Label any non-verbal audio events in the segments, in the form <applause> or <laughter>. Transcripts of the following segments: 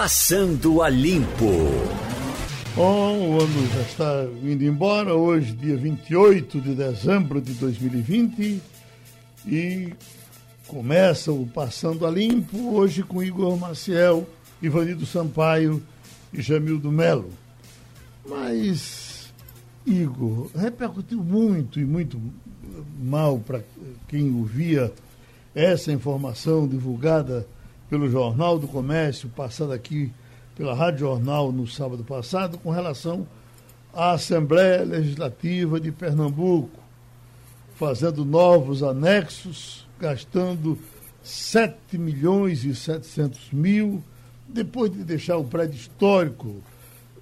Passando a Limpo. Bom, o ano já está indo embora, hoje, dia 28 de dezembro de 2020, e começa o Passando a Limpo, hoje com Igor Maciel, Ivanildo Sampaio e Jamildo Melo. Mas, Igor, repercutiu muito e muito mal para quem ouvia essa informação divulgada pelo Jornal do Comércio, passada aqui pela Rádio Jornal no sábado passado, com relação à Assembleia Legislativa de Pernambuco, fazendo novos anexos, gastando 7 milhões e 700 mil, depois de deixar o prédio histórico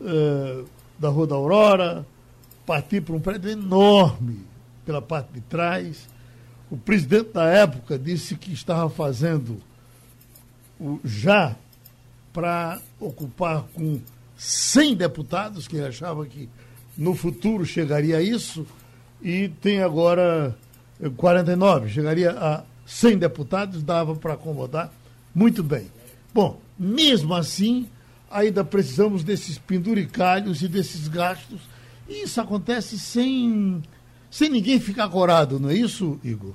eh, da Rua da Aurora, partir para um prédio enorme pela parte de trás. O presidente da época disse que estava fazendo o já para ocupar com 100 deputados, que achava que no futuro chegaria a isso, e tem agora 49, chegaria a 100 deputados, dava para acomodar muito bem. Bom, mesmo assim, ainda precisamos desses penduricalhos e desses gastos, e isso acontece sem, sem ninguém ficar corado, não é isso, Igor?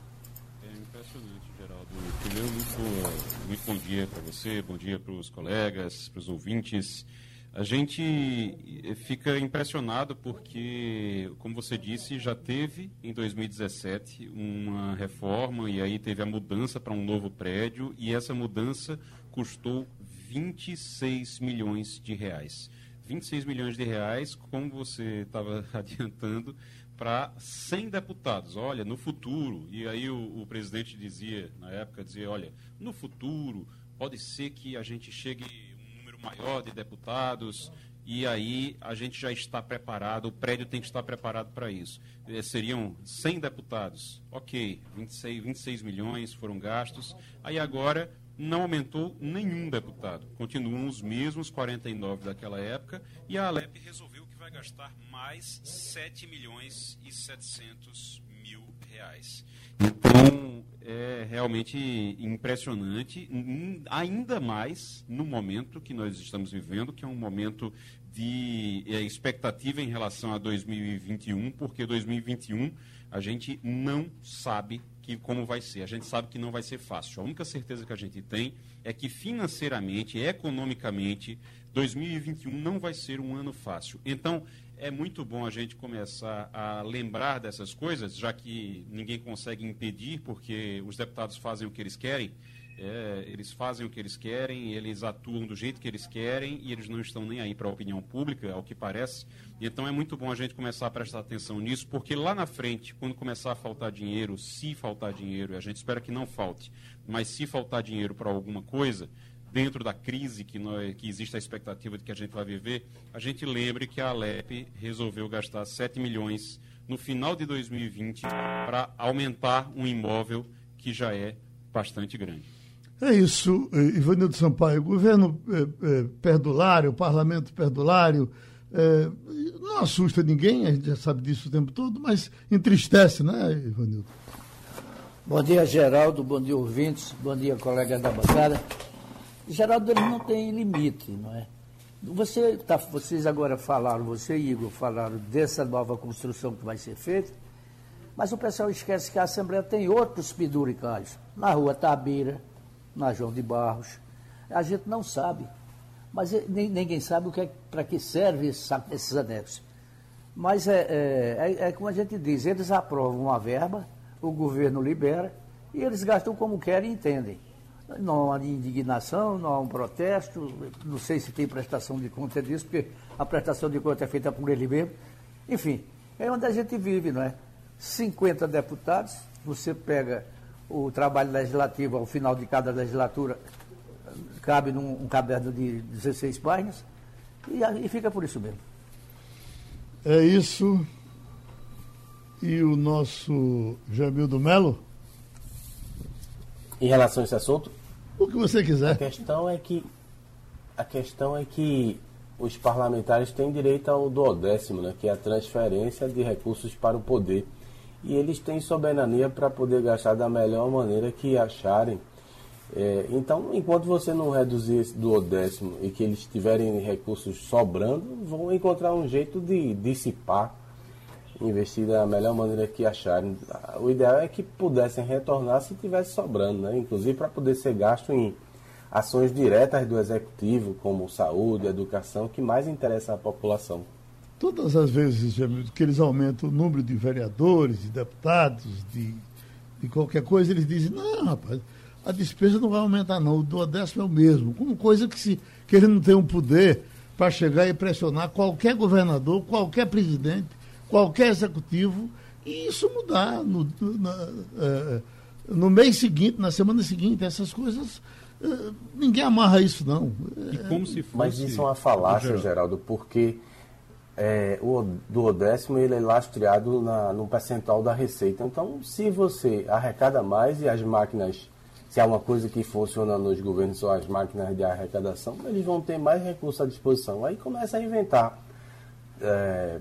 É impressionante, Geraldo. Primeiro, muito muito bom dia para você, bom dia para os colegas, para os ouvintes. A gente eh, fica impressionado porque, como você disse, já teve em 2017 uma reforma e aí teve a mudança para um novo prédio e essa mudança custou 26 milhões de reais. 26 milhões de reais, como você estava <laughs> adiantando, para 100 deputados. Olha, no futuro, e aí o, o, presidente dizia, na época, dizia, olha, no futuro pode ser que a gente chegue um número maior de deputados e aí a gente já está preparado, o prédio tem que estar preparado para isso. Eh, seriam 100 deputados, ok, 26, 26 milhões foram gastos, aí agora não aumentou nenhum deputado, continuam os mesmos 49 daquela época e a Alep resolveu gastar mais 7 milhões e 700 mil reais. Então, é realmente impressionante, ainda mais no momento que nós estamos vivendo, que é um momento de é, expectativa em relação a 2021, porque 2021 a gente não sabe que como vai ser. A gente sabe que não vai ser fácil. A única certeza que a gente tem é que financeiramente, economicamente, 2021 não vai ser um ano fácil. Então, é muito bom a gente começar a lembrar dessas coisas, já que ninguém consegue impedir, porque os deputados fazem o que eles querem. É, eles fazem o que eles querem, eles atuam do jeito que eles querem e eles não estão nem aí para a opinião pública, ao que parece. Então é muito bom a gente começar a prestar atenção nisso, porque lá na frente, quando começar a faltar dinheiro, se faltar dinheiro, e a gente espera que não falte, mas se faltar dinheiro para alguma coisa, dentro da crise que, nós, que existe a expectativa de que a gente vai viver, a gente lembre que a Alep resolveu gastar 7 milhões no final de 2020 para aumentar um imóvel que já é bastante grande. É isso, eh, Ivanildo Sampaio. O governo é, é, perdulário, o parlamento perdulário, é, não assusta ninguém, a gente já sabe disso o tempo todo, mas entristece, né, Ivanildo? Bom dia, Geraldo. Bom dia, ouvintes. Bom dia, colegas da bancada. Geraldo, ele não tem limite, não é? Você, tá, vocês agora falaram, você e Igor falaram dessa nova construção que vai ser feita, mas o pessoal esquece que a Assembleia tem outros penduricalhos. Na rua Tabira, na João de Barros. A gente não sabe. Mas ninguém sabe o que é, para que serve esses anexos. Mas é, é, é, é como a gente diz, eles aprovam uma verba, o governo libera, e eles gastam como querem e entendem. Não há indignação, não há um protesto, não sei se tem prestação de conta disso, porque a prestação de conta é feita por ele mesmo. Enfim, é onde a gente vive, não é? 50 deputados, você pega o trabalho legislativo ao final de cada legislatura, cabe num um caderno de 16 páginas, e, e fica por isso mesmo. É isso. E o nosso Jamildo Melo? Em relação a esse assunto, o que você quiser. A questão é que a questão é que os parlamentares têm direito ao duodécimo, né, que é a transferência de recursos para o poder. E eles têm soberania para poder gastar da melhor maneira que acharem. É, então, enquanto você não reduzir esse duodécimo e que eles tiverem recursos sobrando, vão encontrar um jeito de dissipar, investir da melhor maneira que acharem. O ideal é que pudessem retornar se tivesse sobrando, né? inclusive para poder ser gasto em ações diretas do executivo, como saúde, educação, que mais interessa à população. Todas as vezes que eles aumentam o número de vereadores, de deputados, de, de qualquer coisa, eles dizem, não, rapaz a despesa não vai aumentar, não. O duodécimo é o mesmo. Como coisa que, se, que ele não tem um poder para chegar e pressionar qualquer governador, qualquer presidente, qualquer executivo, e isso mudar no, na, uh, no mês seguinte, na semana seguinte, essas coisas. Uh, ninguém amarra isso, não. E como se fosse... Mas isso é uma falácia, Geraldo, porque é, o duodécimo ele é lastreado na, no percentual da receita. Então, se você arrecada mais e as máquinas se há uma coisa que funciona nos governos são as máquinas de arrecadação, eles vão ter mais recursos à disposição. Aí começa a inventar é,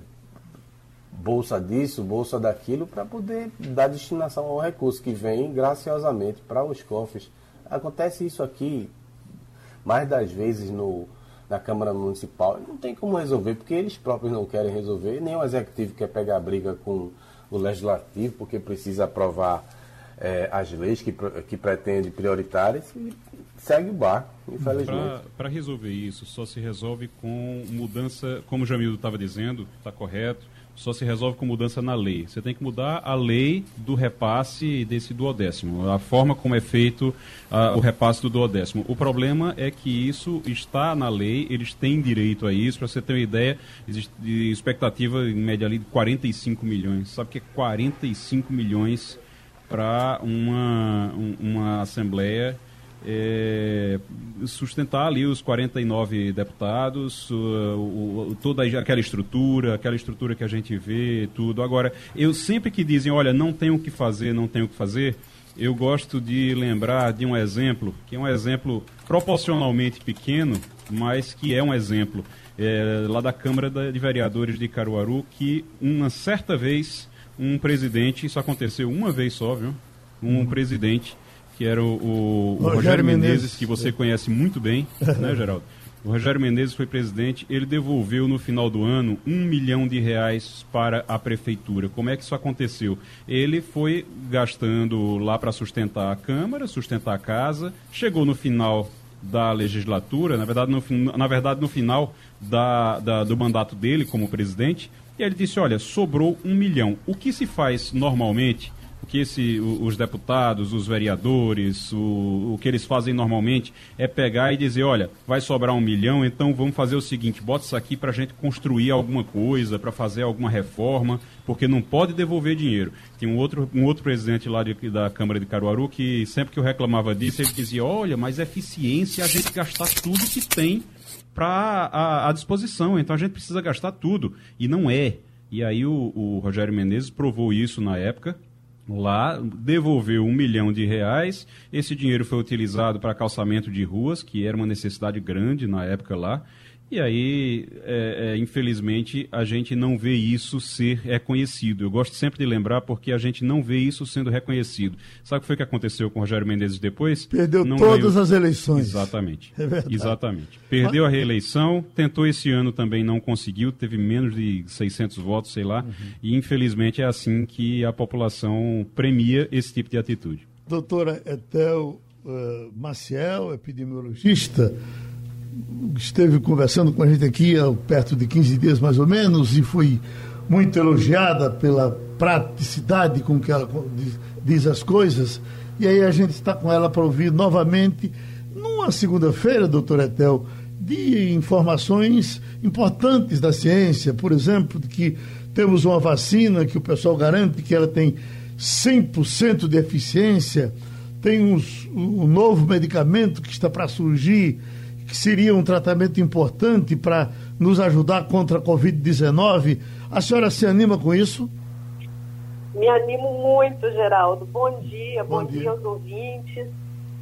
bolsa disso, bolsa daquilo, para poder dar destinação ao recurso que vem graciosamente para os cofres. Acontece isso aqui mais das vezes no, na Câmara Municipal. Não tem como resolver, porque eles próprios não querem resolver, nem o Executivo quer pegar briga com o Legislativo, porque precisa aprovar é, as leis que, que pretende prioritárias e segue o barco, infelizmente. Para resolver isso, só se resolve com mudança, como o Jamildo estava dizendo, está correto, só se resolve com mudança na lei. Você tem que mudar a lei do repasse desse duodécimo, a forma como é feito o repasse do duodécimo. O problema é que isso está na lei, eles têm direito a isso. Para você ter uma ideia, existe expectativa em média ali de 45 milhões. Sabe que é 45 milhões para uma, uma Assembleia é, sustentar ali os 49 deputados, o, toda aquela estrutura, aquela estrutura que a gente vê, tudo. Agora, eu sempre que dizem, olha, não tem o que fazer, não tem o que fazer, eu gosto de lembrar de um exemplo, que é um exemplo proporcionalmente pequeno, mas que é um exemplo, é, lá da Câmara de Vereadores de Caruaru, que uma certa vez um presidente, isso aconteceu uma vez só, viu? Um presidente, que era o, o, o Rogério, Menezes, Menezes, que você conhece muito bem, né, <laughs> Geraldo? O Rogério Menezes foi presidente, ele devolveu no final do ano um milhão de reais para a prefeitura. Como é que isso aconteceu? Ele foi gastando lá para sustentar a Câmara, sustentar a casa, chegou no final da legislatura, na verdade no, na verdade, no final da, da, do mandato dele como presidente, e ele disse: olha, sobrou um milhão. O que se faz normalmente? Que esse, os deputados, os vereadores, o, o que eles fazem normalmente é pegar e dizer: olha, vai sobrar um milhão, então vamos fazer o seguinte: bota isso aqui para a gente construir alguma coisa, para fazer alguma reforma, porque não pode devolver dinheiro. Tem um outro, um outro presidente lá de, da Câmara de Caruaru que sempre que eu reclamava disso, ele dizia: olha, mas eficiência é a gente gastar tudo que tem para à disposição. Então a gente precisa gastar tudo. E não é. E aí o, o Rogério Menezes provou isso na época, lá, devolveu um milhão de reais. Esse dinheiro foi utilizado para calçamento de ruas, que era uma necessidade grande na época lá. E aí, é, é, infelizmente, a gente não vê isso ser reconhecido. Eu gosto sempre de lembrar porque a gente não vê isso sendo reconhecido. Sabe o que foi que aconteceu com o Rogério Mendes depois? Perdeu não todas ganhou... as eleições. Exatamente. É verdade. Exatamente. Perdeu a reeleição, tentou esse ano também, não conseguiu, teve menos de 600 votos, sei lá. Uhum. E infelizmente é assim que a população premia esse tipo de atitude. Doutora Etel uh, Maciel, epidemiologista esteve conversando com a gente aqui há perto de 15 dias mais ou menos e foi muito elogiada pela praticidade com que ela diz as coisas. E aí a gente está com ela para ouvir novamente, numa segunda-feira, doutor Etel, de informações importantes da ciência, por exemplo, de que temos uma vacina que o pessoal garante que ela tem 100% de eficiência, tem uns, um novo medicamento que está para surgir que seria um tratamento importante para nos ajudar contra a Covid-19. A senhora se anima com isso? Me animo muito, Geraldo. Bom dia, bom, bom dia. dia. aos ouvintes.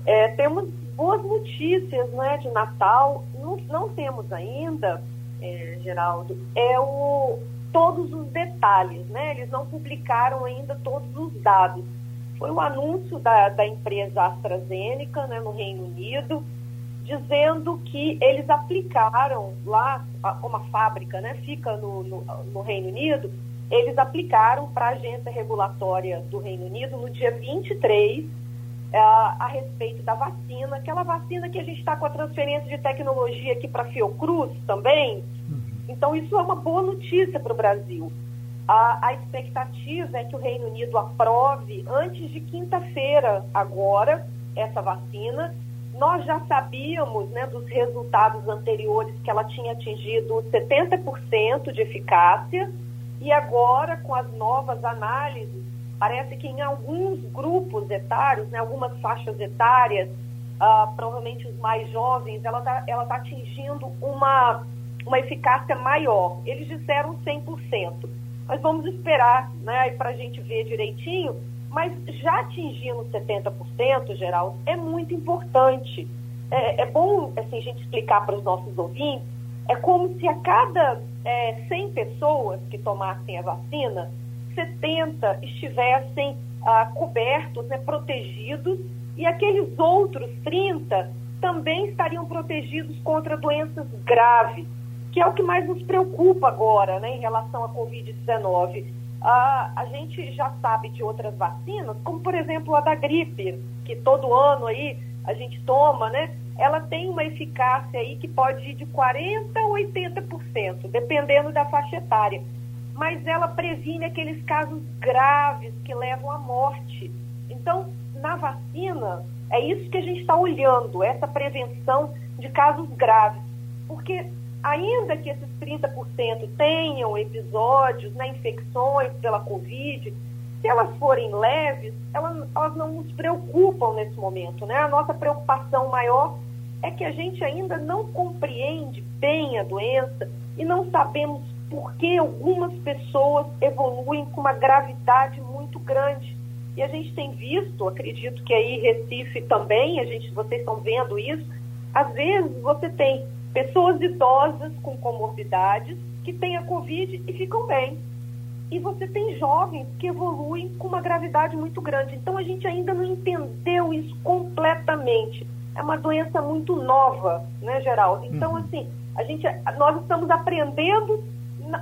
É, temos boas notícias né, de Natal. Não, não temos ainda, é, Geraldo, é o, todos os detalhes. Né? Eles não publicaram ainda todos os dados. foi o anúncio da, da empresa AstraZeneca né, no Reino Unido, dizendo que eles aplicaram lá, uma fábrica né, fica no, no, no Reino Unido, eles aplicaram para a agência regulatória do Reino Unido no dia 23 é, a respeito da vacina, aquela vacina que a gente está com a transferência de tecnologia aqui para a Fiocruz também. Uhum. Então, isso é uma boa notícia para o Brasil. A, a expectativa é que o Reino Unido aprove antes de quinta-feira, agora, essa vacina. Nós já sabíamos né, dos resultados anteriores que ela tinha atingido 70% de eficácia, e agora, com as novas análises, parece que em alguns grupos etários, né, algumas faixas etárias, uh, provavelmente os mais jovens, ela está ela tá atingindo uma, uma eficácia maior. Eles disseram 100%. Mas vamos esperar né, para a gente ver direitinho. Mas já atingindo 70%, Geraldo, é muito importante. É, é bom assim, a gente explicar para os nossos ouvintes. É como se a cada é, 100 pessoas que tomassem a vacina, 70 estivessem ah, cobertos, né, protegidos, e aqueles outros 30 também estariam protegidos contra doenças graves, que é o que mais nos preocupa agora né, em relação à Covid-19. A gente já sabe de outras vacinas, como por exemplo a da gripe, que todo ano aí a gente toma, né? Ela tem uma eficácia aí que pode ir de 40% a 80%, dependendo da faixa etária mas ela previne aqueles casos graves que levam à morte. Então, na vacina, é isso que a gente está olhando, essa prevenção de casos graves. Porque, ainda que esses 30% tenham episódios, né, infecções pela Covid, se elas forem leves, elas, elas não nos preocupam nesse momento. Né? A nossa preocupação maior é que a gente ainda não compreende bem a doença e não sabemos porque algumas pessoas evoluem com uma gravidade muito grande. E a gente tem visto, acredito que aí Recife também, a gente, vocês estão vendo isso, às vezes você tem pessoas idosas com comorbidades que têm a Covid e ficam bem. E você tem jovens que evoluem com uma gravidade muito grande. Então a gente ainda não entendeu isso completamente. É uma doença muito nova, né, Geraldo? Então, uhum. assim, a gente, nós estamos aprendendo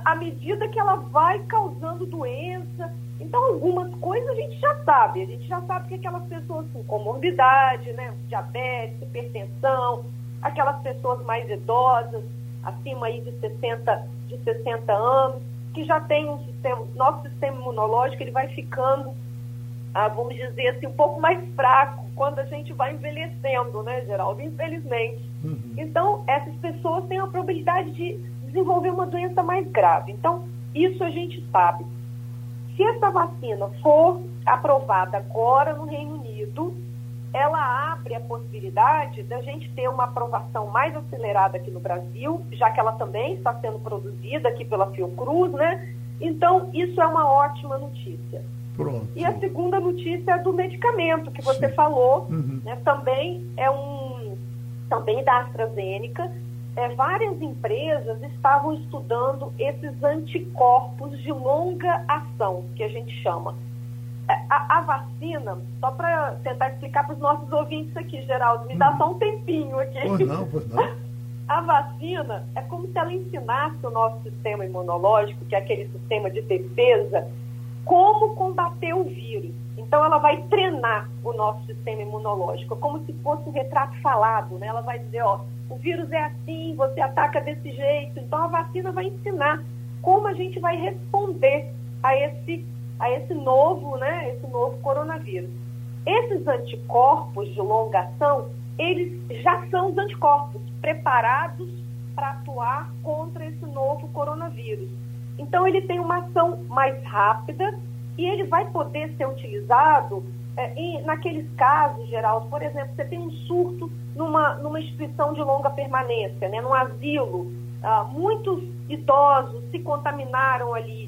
à medida que ela vai causando doença. Então, algumas coisas a gente já sabe. A gente já sabe que aquelas pessoas com comorbidade, né, diabetes, hipertensão, aquelas pessoas mais idosas, acima aí de 60, de 60 anos, que já tem um sistema, nosso sistema imunológico, ele vai ficando, ah, vamos dizer assim, um pouco mais fraco quando a gente vai envelhecendo, né, Geraldo? Infelizmente. Uhum. Então, essas pessoas têm a probabilidade de desenvolver uma doença mais grave. Então, isso a gente sabe. Se essa vacina for aprovada agora no Reino Unido, ela abre a possibilidade da gente ter uma aprovação mais acelerada aqui no Brasil, já que ela também está sendo produzida aqui pela Fiocruz, né? Então, isso é uma ótima notícia. Pronto. E a segunda notícia é do medicamento que você Sim. falou, uhum. né? Também é um também da AstraZeneca, é, várias empresas estavam estudando esses anticorpos de longa ação, que a gente chama. É, a, a vacina, só para tentar explicar para os nossos ouvintes aqui, Geraldo, me dá hum. só um tempinho aqui. Pois não, pois não. <laughs> A vacina é como se ela ensinasse o nosso sistema imunológico, que é aquele sistema de defesa, como combater o vírus. Então, ela vai treinar o nosso sistema imunológico, como se fosse um retrato falado, né? Ela vai dizer, ó, o vírus é assim, você ataca desse jeito. Então a vacina vai ensinar como a gente vai responder a esse, a esse novo, né, esse novo coronavírus. Esses anticorpos de longa ação, eles já são os anticorpos preparados para atuar contra esse novo coronavírus. Então ele tem uma ação mais rápida e ele vai poder ser utilizado é, e naqueles casos, Geraldo, por exemplo, você tem um surto numa, numa instituição de longa permanência, né, num asilo, ah, muitos idosos se contaminaram ali.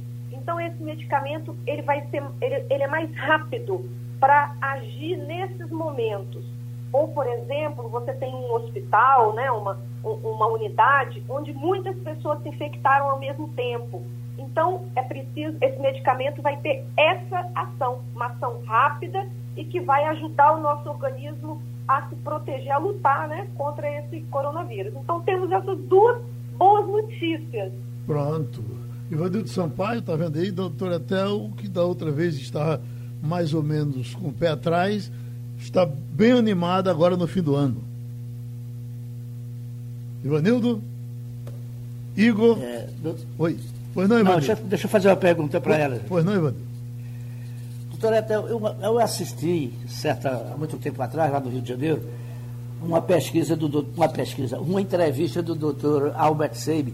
Então, esse medicamento ele vai ser, ele, ele é mais rápido para agir nesses momentos. Ou, por exemplo, você tem um hospital, né, uma, uma unidade, onde muitas pessoas se infectaram ao mesmo tempo. Então, é preciso, esse medicamento vai ter essa ação, uma ação rápida e que vai ajudar o nosso organismo a se proteger, a lutar né, contra esse coronavírus. Então temos essas duas boas notícias. Pronto. Ivanildo Sampaio, está vendo aí, doutora Tel, que da outra vez estava mais ou menos com o pé atrás, está bem animada agora no fim do ano. Ivanildo? Igor? É, Oi. Pois não, Ivanildo? Não, deixa, deixa, eu fazer uma pergunta para ela. Pois não, Ivanildo? Doutora, eu, eu assisti, certa, há muito tempo atrás, lá no Rio de Janeiro, uma pesquisa, do, uma pesquisa, uma entrevista do doutor Albert Seib,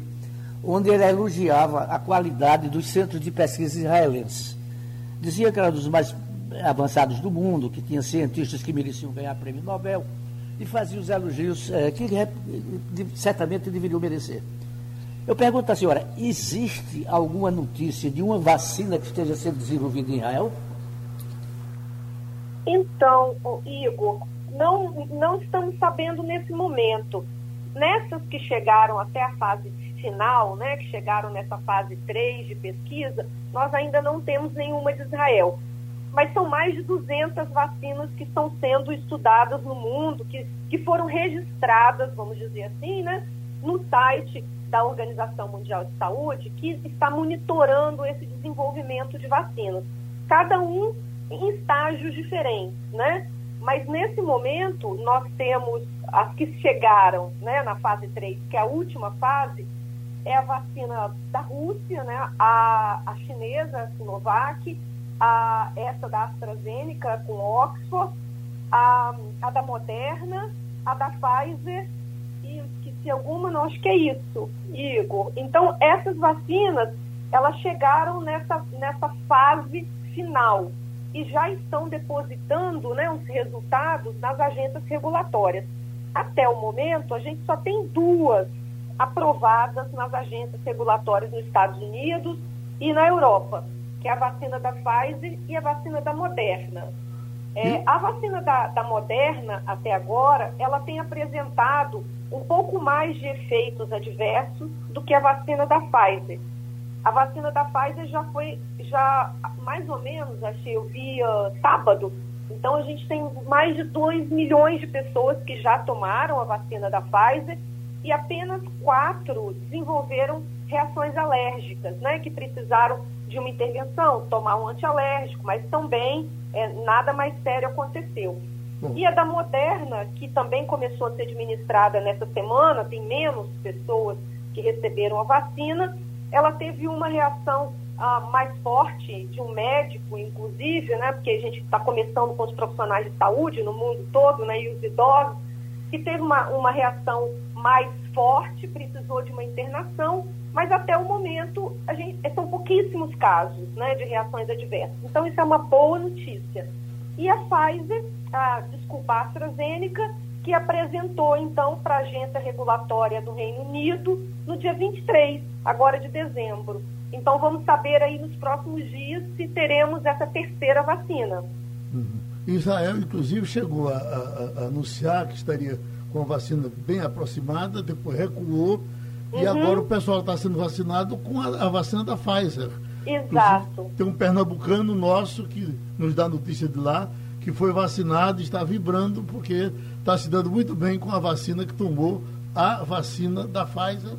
onde ele elogiava a qualidade dos centros de pesquisa israelenses. Dizia que era dos mais avançados do mundo, que tinha cientistas que mereciam ganhar prêmio Nobel, e fazia os elogios é, que certamente deveriam merecer. Eu pergunto à senhora, existe alguma notícia de uma vacina que esteja sendo desenvolvida em Israel? Então, Igor, não, não estamos sabendo nesse momento. Nessas que chegaram até a fase final, né, que chegaram nessa fase 3 de pesquisa, nós ainda não temos nenhuma de Israel. Mas são mais de 200 vacinas que estão sendo estudadas no mundo, que, que foram registradas, vamos dizer assim, né, no site da Organização Mundial de Saúde, que está monitorando esse desenvolvimento de vacinas. Cada um em estágios diferentes, né? Mas nesse momento, nós temos as que chegaram né, na fase 3, que é a última fase, é a vacina da Rússia, né, a, a chinesa, a Sinovac, a, essa da AstraZeneca com Oxford, a, a da Moderna, a da Pfizer e esqueci alguma, não, acho que é isso, Igor. Então, essas vacinas, elas chegaram nessa, nessa fase final e já estão depositando né, os resultados nas agências regulatórias. Até o momento, a gente só tem duas aprovadas nas agências regulatórias nos Estados Unidos e na Europa, que é a vacina da Pfizer e a vacina da Moderna. É, a vacina da, da Moderna, até agora, ela tem apresentado um pouco mais de efeitos adversos do que a vacina da Pfizer. A vacina da Pfizer já foi, já mais ou menos, achei, eu vi uh, sábado. Então a gente tem mais de 2 milhões de pessoas que já tomaram a vacina da Pfizer e apenas quatro desenvolveram reações alérgicas, né, que precisaram de uma intervenção, tomar um antialérgico, mas também é, nada mais sério aconteceu. E a da Moderna, que também começou a ser administrada nessa semana, tem menos pessoas que receberam a vacina, ela teve uma reação ah, mais forte de um médico, inclusive, né, porque a gente está começando com os profissionais de saúde no mundo todo, né, e os idosos, que teve uma, uma reação mais forte, precisou de uma internação, mas até o momento gente, são pouquíssimos casos né, de reações adversas. Então, isso é uma boa notícia. E a Pfizer, a, desculpa, a AstraZeneca, que apresentou então para a agência regulatória do Reino Unido no dia 23, agora de dezembro. Então vamos saber aí nos próximos dias se teremos essa terceira vacina. Uhum. Israel, inclusive, chegou a, a, a, anunciar que estaria com a vacina bem aproximada, depois recuou, uhum. e agora o pessoal está sendo vacinado com a, vacina da Pfizer. Exato. Inclusive, tem um pernambucano nosso que nos dá notícia de lá, que foi vacinado e está vibrando porque está se dando muito bem com a vacina que tomou, a vacina da Pfizer.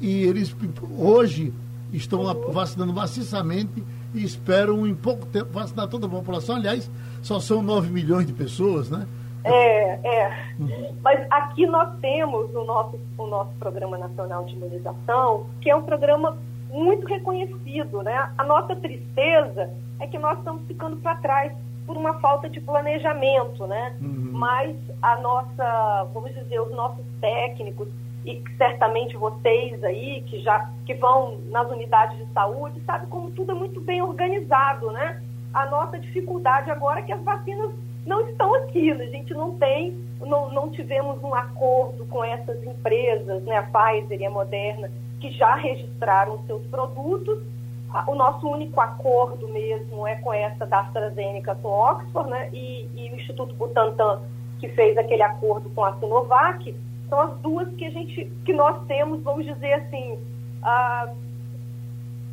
E eles hoje estão vacinando maciçamente e esperam em pouco tempo vacinar toda a população. Aliás, só são 9 milhões de pessoas, né? É, é. Uhum. Mas aqui nós temos o nosso, o nosso Programa Nacional de Imunização, que é um programa muito reconhecido, né? A nossa tristeza é que nós estamos ficando para trás por uma falta de planejamento, né? Uhum. Mas a nossa, vamos dizer, os nossos técnicos e certamente vocês aí que já que vão nas unidades de saúde, sabe como tudo é muito bem organizado, né? A nossa dificuldade agora é que as vacinas não estão aqui, né? a gente não tem, não, não tivemos um acordo com essas empresas, né, a Pfizer e a Moderna, que já registraram seus produtos o nosso único acordo mesmo é com essa da AstraZeneca com Oxford, né? E, e, o Instituto Butantan, que fez aquele acordo com a Sinovac, são as duas que a gente, que nós temos, vamos dizer assim, uh,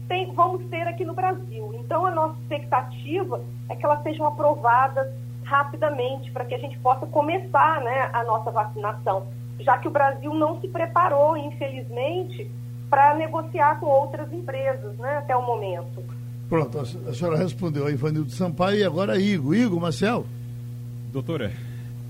tem, vamos ter aqui no Brasil. Então a nossa expectativa é que elas sejam aprovadas rapidamente para que a gente possa começar né, a nossa vacinação, já que o Brasil não se preparou, infelizmente, para negociar com outras empresas né, até o momento. Pronto, a senhora respondeu a Ivanildo Sampaio e agora a Igor. Igor, Marcel? Doutora,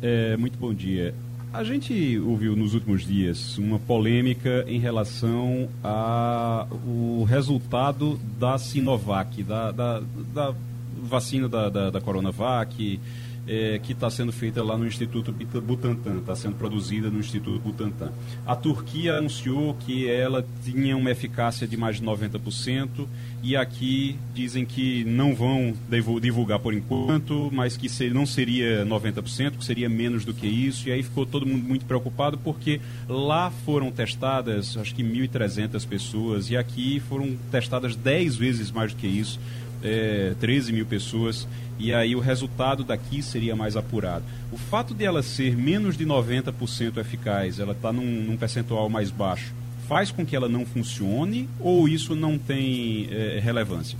é, muito bom dia. A gente ouviu nos últimos dias uma polêmica em relação ao resultado da Sinovac, da, da, da vacina da, da, da Coronavac, é, que está sendo feita lá no Instituto Butantan, está sendo produzida no Instituto Butantan. A Turquia anunciou que ela tinha uma eficácia de mais de 90% e aqui dizem que não vão divulgar por enquanto, mas que não seria 90%, que seria menos do que isso, e aí ficou todo mundo muito preocupado porque lá foram testadas acho que 1.300 pessoas e aqui foram testadas 10 vezes mais do que isso é, 13 mil pessoas, e aí o resultado daqui seria mais apurado. O fato de ela ser menos de 90% eficaz, ela está num, num, percentual mais baixo, faz com que ela não funcione ou isso não tem é, relevância?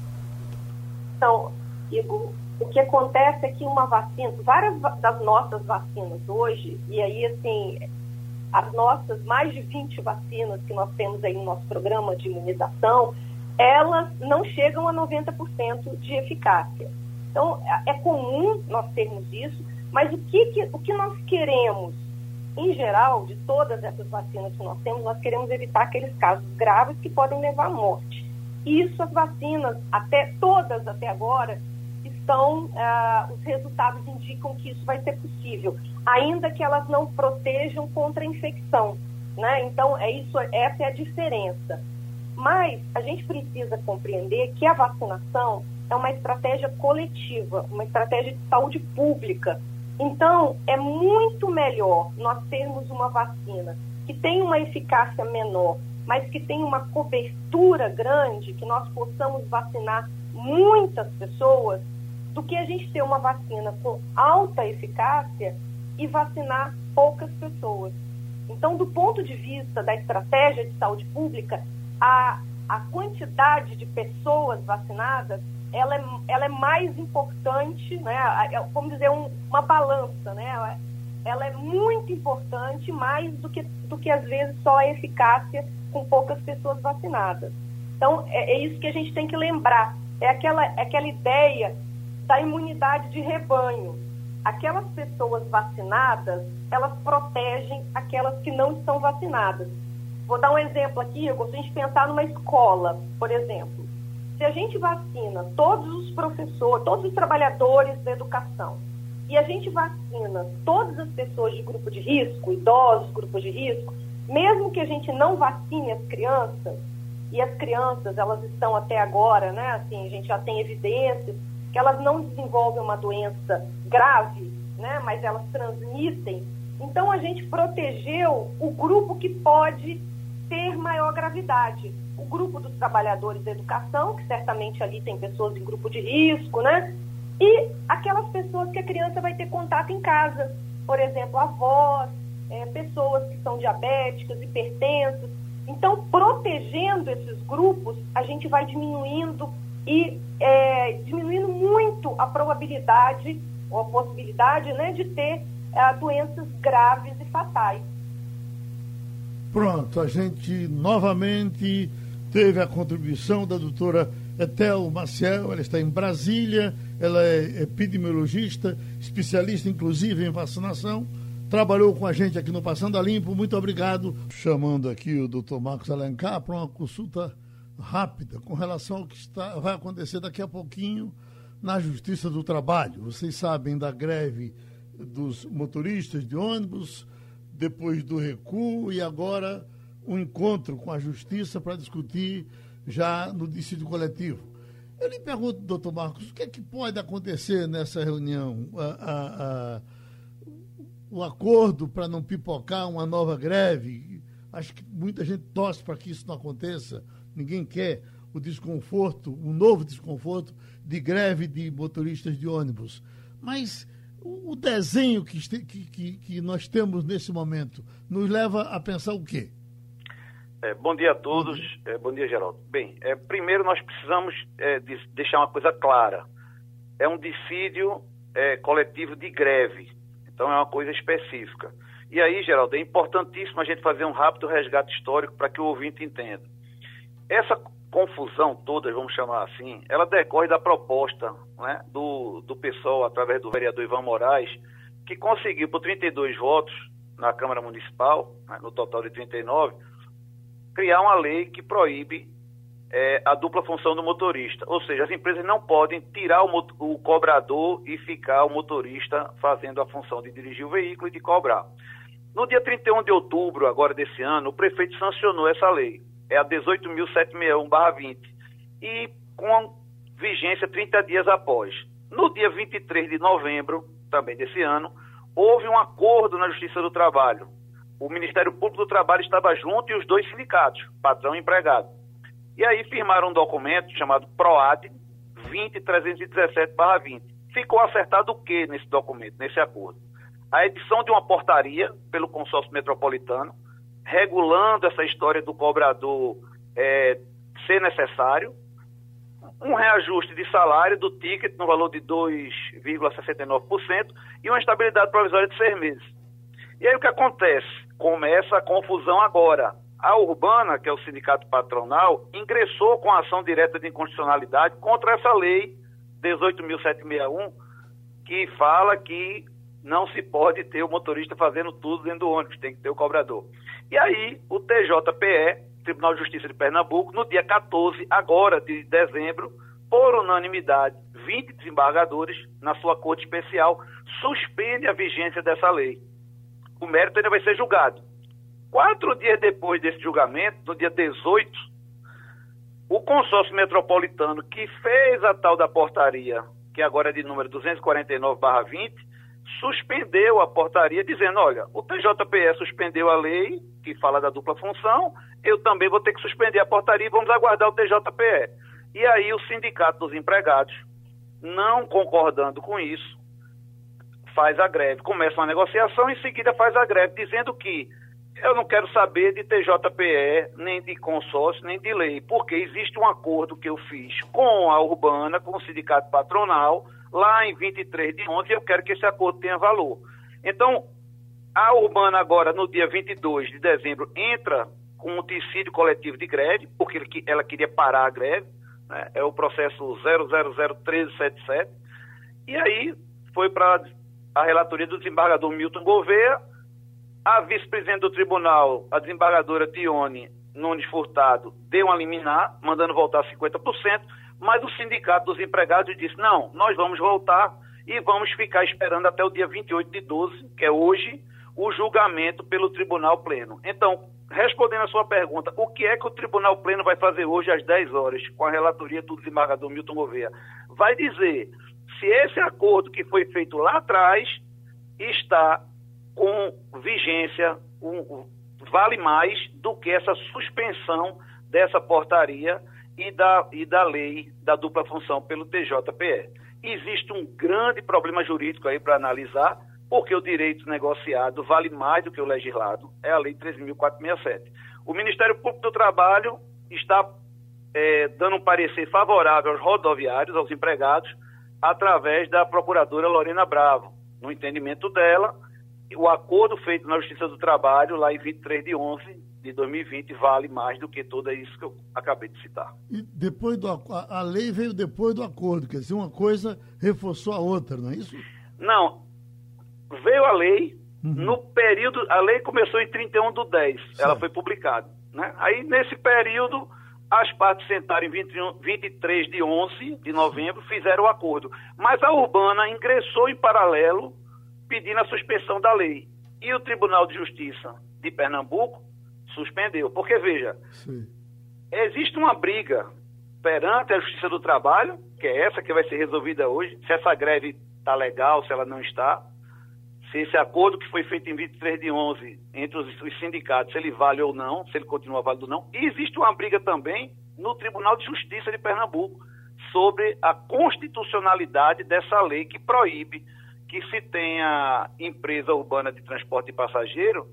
Então, Igor, o que acontece é que uma vacina, várias das nossas vacinas hoje, e aí assim, as nossas mais de 20 vacinas que nós temos aí no nosso programa de imunização, elas não chegam a 90% de eficácia. Então, é, é comum nós termos isso, mas o que, que, o que nós queremos, em geral, de todas essas vacinas que nós temos, nós queremos evitar aqueles casos graves que podem levar à morte. Isso, as vacinas, até todas até agora, estão, ah, os resultados indicam que isso vai ser possível, ainda que elas não protejam contra a infecção. Né? Então, é isso, essa é a diferença. Mas a gente precisa compreender que a vacinação é uma estratégia coletiva, uma estratégia de saúde pública. Então, é muito melhor nós termos uma vacina que tem uma eficácia menor, mas que tem uma cobertura grande, que nós possamos vacinar muitas pessoas, do que a gente ter uma vacina com alta eficácia e vacinar poucas pessoas. Então, do ponto de vista da estratégia de saúde pública, a, a quantidade de pessoas vacinadas ela é, ela é mais importante, né? É, vamos dizer, um, uma balança, né? Ela, é muito importante, mais do que, do que às vezes só a eficácia com poucas pessoas vacinadas. Então, é, é isso que a gente tem que lembrar. É aquela, é aquela ideia da imunidade de rebanho. Aquelas pessoas vacinadas, elas protegem aquelas que não estão vacinadas. Vou dar um exemplo aqui, eu gosto de pensar numa escola, por exemplo. Se a gente vacina todos os professores, todos os trabalhadores da educação, e a gente vacina todas as pessoas de grupo de risco, idosos, grupos de risco, mesmo que a gente não vacine as crianças, e as crianças, elas estão até agora, né, assim, a gente já tem evidências que elas não desenvolvem uma doença grave, né, mas elas transmitem. Então a gente protegeu o grupo que pode maior gravidade. O grupo dos trabalhadores da educação, que certamente ali tem pessoas em grupo de risco, né? E aquelas pessoas que a criança vai ter contato em casa, por exemplo, avós, é, pessoas que são diabéticas, hipertensas. Então, protegendo esses grupos, a gente vai diminuindo e é, diminuindo muito a probabilidade ou a possibilidade né, de ter é, doenças graves e fatais. Pronto, a gente novamente teve a contribuição da doutora Etel Maciel, ela está em Brasília, ela é epidemiologista, especialista inclusive em vacinação, trabalhou com a gente aqui no Passando a Limpo, muito obrigado. Chamando aqui o doutor Marcos Alencar para uma consulta rápida com relação ao que está, vai acontecer daqui a pouquinho na Justiça do Trabalho. Vocês sabem da greve dos motoristas de ônibus, depois do recuo e agora um encontro com a justiça para discutir já no dissídio coletivo. Eu lhe pergunto, doutor Marcos, o que é que pode acontecer nessa reunião? A, a, a, o acordo para não pipocar uma nova greve? Acho que muita gente torce para que isso não aconteça. Ninguém quer o desconforto, um novo desconforto de greve de motoristas de ônibus. Mas o desenho que, que, que, nós temos nesse momento nos leva a pensar o quê? É, bom dia a todos. É, bom dia, Geraldo. Bem, é, primeiro nós precisamos é, de deixar uma coisa clara. É um dissídio é, coletivo de greve. Então é uma coisa específica. E aí, Geraldo, é importantíssimo a gente fazer um rápido resgate histórico para que o ouvinte entenda. Essa confusão toda, vamos chamar assim, ela decorre da proposta né, do, do PSOL, através do vereador Ivan Moraes, que conseguiu, por 32 votos na Câmara Municipal, né, no total de 39, criar uma lei que proíbe é, a dupla função do motorista. Ou seja, as empresas não podem tirar o, o, cobrador e ficar o motorista fazendo a função de dirigir o veículo e de cobrar. No dia 31 de outubro, agora desse ano, o prefeito sancionou essa lei. É a 18.761-20. E com vigência 30 dias após. No dia 23 de novembro, também desse ano, houve um acordo na Justiça do Trabalho. O Ministério Público do Trabalho estava junto e os dois sindicatos, patrão e empregado. E aí firmaram um documento chamado PROAD 20317-20. Ficou acertado o que nesse documento, nesse acordo? A edição de uma portaria pelo consórcio metropolitano, regulando essa história do cobrador é, ser necessário, um reajuste de salário do ticket no valor de 2,69% e uma estabilidade provisória de seis meses. E aí o que acontece? Começa a confusão agora. A Urbana, que é o sindicato patronal, ingressou com a ação direta de inconstitucionalidade contra essa lei 18.761, que fala que não se pode ter o motorista fazendo tudo dentro do ônibus, tem que ter o cobrador. E aí, o TJPE, Tribunal de Justiça de Pernambuco, no dia 14, agora de dezembro, por unanimidade, 20 desembargadores, na sua corte especial, suspende a vigência dessa lei. O mérito ainda vai ser julgado. Quatro dias depois desse julgamento, no dia 18, o consórcio metropolitano que fez a tal da portaria, que agora é de número 249-20, suspendeu a portaria dizendo, olha, o TJPE suspendeu a lei que fala da dupla função, eu também vou ter que suspender a portaria e vamos aguardar o TJPE. E aí o sindicato dos empregados, não concordando com isso, faz a greve, começa uma negociação em seguida faz a greve, dizendo que eu não quero saber de TJPE, nem de consórcio, nem de lei, porque existe um acordo que eu fiz com a Urbana, com o sindicato patronal, lá em 23 de 11, e eu quero que esse acordo tenha valor. Então, a Urbana agora, no dia 22 de dezembro, entra com um tecido coletivo de greve, porque ela queria parar a greve, né? é o processo 0001377, e aí foi para a relatoria do desembargador Milton Gouveia, a vice-presidente do tribunal, a desembargadora Tione Nunes Furtado, deu uma liminar, mandando voltar 50%, mas o sindicato dos empregados disse: não, nós vamos voltar e vamos ficar esperando até o dia 28 de 12, que é hoje, o julgamento pelo Tribunal Pleno. Então, respondendo a sua pergunta, o que é que o Tribunal Pleno vai fazer hoje às 10 horas, com a relatoria do desembargador Milton Gouveia? Vai dizer se esse acordo que foi feito lá atrás está com vigência, um, vale mais do que essa suspensão dessa portaria e da, e da lei da dupla função pelo TJPE. Existe um grande problema jurídico aí para analisar, porque o direito negociado vale mais do que o legislado, é a Lei 13.467. O Ministério Público do Trabalho está é, dando um parecer favorável aos rodoviários, aos empregados, através da procuradora Lorena Bravo. No entendimento dela, o acordo feito na Justiça do Trabalho, lá em 23 de 11 de 2020, vale mais do que tudo isso que eu acabei de citar. E depois do a, a lei veio depois do acordo, quer dizer, uma coisa reforçou a outra, não é isso? Não. Veio a lei, uhum. no período, a lei começou em 31 do 10, certo. ela foi publicada. Né? Aí, nesse período, as partes sentaram em 21, 23 de 11 de novembro, fizeram o acordo. Mas a Urbana ingressou em paralelo pedindo a suspensão da lei. E o Tribunal de Justiça de Pernambuco suspendeu. Porque, veja, Sim. existe uma briga perante a Justiça do Trabalho, que é essa que vai ser resolvida hoje, se essa greve está legal, se ela não está, se esse acordo que foi feito em 23 de 11 entre os, os sindicatos, se ele vale ou não, se ele continua válido ou não. E existe uma briga também no Tribunal de Justiça de Pernambuco sobre a constitucionalidade dessa lei que proíbe que se tenha empresa urbana de transporte de passageiro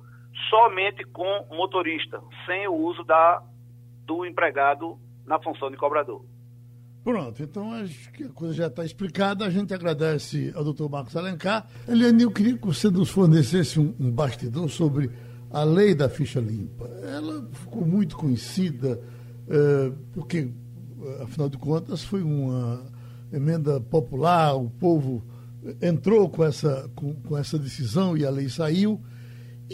somente com motorista, sem o uso da, do empregado na função de cobrador. Pronto, então acho que a coisa já está explicada. A gente agradece ao doutor Marcos Alencar. Eliane, eu queria que você nos fornecesse um, um bastidor sobre a lei da ficha limpa. Ela ficou muito conhecida eh, porque, afinal de contas, foi uma emenda popular, o povo entrou com essa, com, com essa decisão e a lei saiu.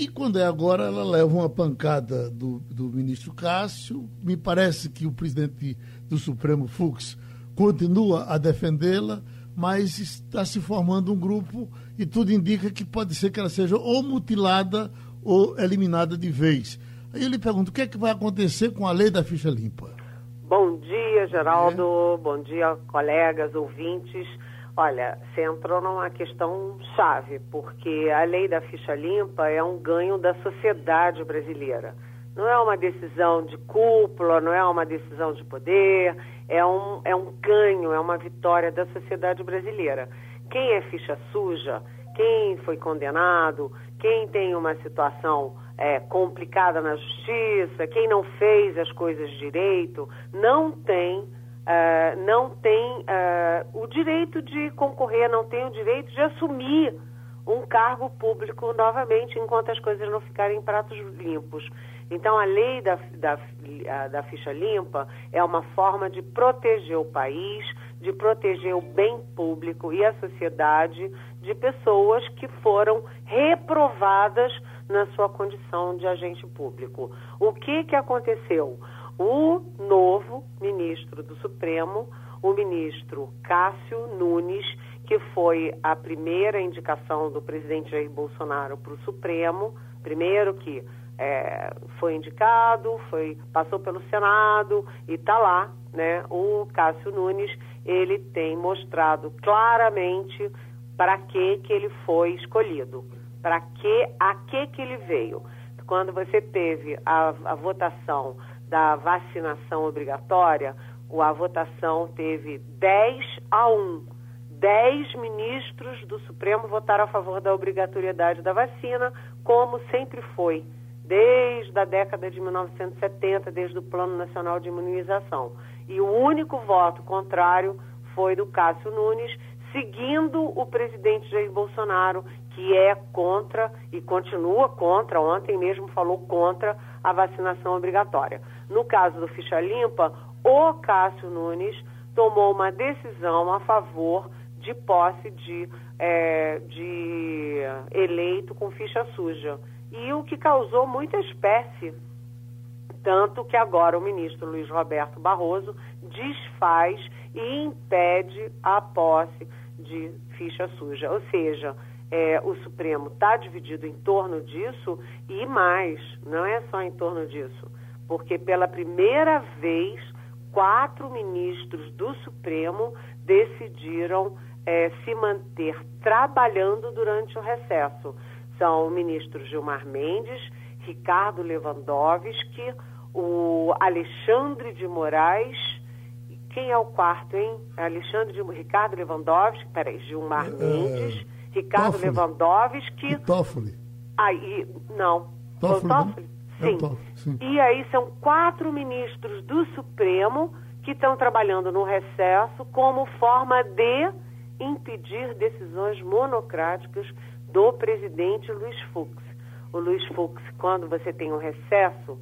E quando é agora, ela leva uma pancada do, do ministro Cássio. Me parece que o presidente do Supremo, Fux, continua a defendê-la, mas está se formando um grupo e tudo indica que pode ser que ela seja ou mutilada ou eliminada de vez. Aí eu lhe pergunto, o que é que vai acontecer com a lei da ficha limpa? Bom dia, Geraldo. É. Bom dia, colegas, ouvintes. Olha, você entrou numa questão chave, porque a lei da ficha limpa é um ganho da sociedade brasileira. Não é uma decisão de cúpula, não é uma decisão de poder, é um, é um ganho, é uma vitória da sociedade brasileira. Quem é ficha suja, quem foi condenado, quem tem uma situação é, complicada na justiça, quem não fez as coisas direito, não tem uh, não tem uh, o direito de concorrer, não tem o direito de assumir um cargo público novamente enquanto as coisas não ficarem em pratos limpos. Então, a lei da, da, da ficha limpa é uma forma de proteger o país, de proteger o bem público e a sociedade de pessoas que foram reprovadas na sua condição de agente público. O que, que aconteceu? O novo ministro do Supremo, o ministro Cássio Nunes, que foi a primeira indicação do presidente Jair Bolsonaro para o Supremo, primeiro que é, foi indicado, foi, passou pelo Senado e está lá, né? O Cássio Nunes, ele tem mostrado claramente para que que ele foi escolhido, para que a que que ele veio. Quando você teve a, a votação da vacinação obrigatória, a votação teve 10 a 1. 10 ministros do Supremo votaram a favor da obrigatoriedade da vacina, como sempre foi, desde a década de 1970, desde o Plano Nacional de Imunização. E o único voto contrário foi do Cássio Nunes, seguindo o presidente Jair Bolsonaro, que é contra e continua contra, ontem mesmo falou contra a vacinação obrigatória. No caso do Ficha Limpa, o Cássio Nunes tomou uma decisão a favor de posse de, é, de eleito com ficha suja. E o que causou muita espécie. Tanto que agora o ministro Luiz Roberto Barroso desfaz e impede a posse de ficha suja. Ou seja, é, o Supremo está dividido em torno disso e mais, não é só em torno disso porque pela primeira vez quatro ministros do Supremo decidiram é, se manter trabalhando durante o recesso. São o ministro Gilmar Mendes, Ricardo Lewandowski, o Alexandre de Moraes. Quem é o quarto, hein? Alexandre de Ricardo Lewandowski, peraí, Gilmar é, Mendes, Ricardo Toffoli. Lewandowski. Toffoli. Aí, não. Toffoli, Toffoli? Sim. E aí são quatro ministros do Supremo que estão trabalhando no recesso como forma de impedir decisões monocráticas do presidente Luiz Fux. O Luiz Fux, quando você tem um recesso,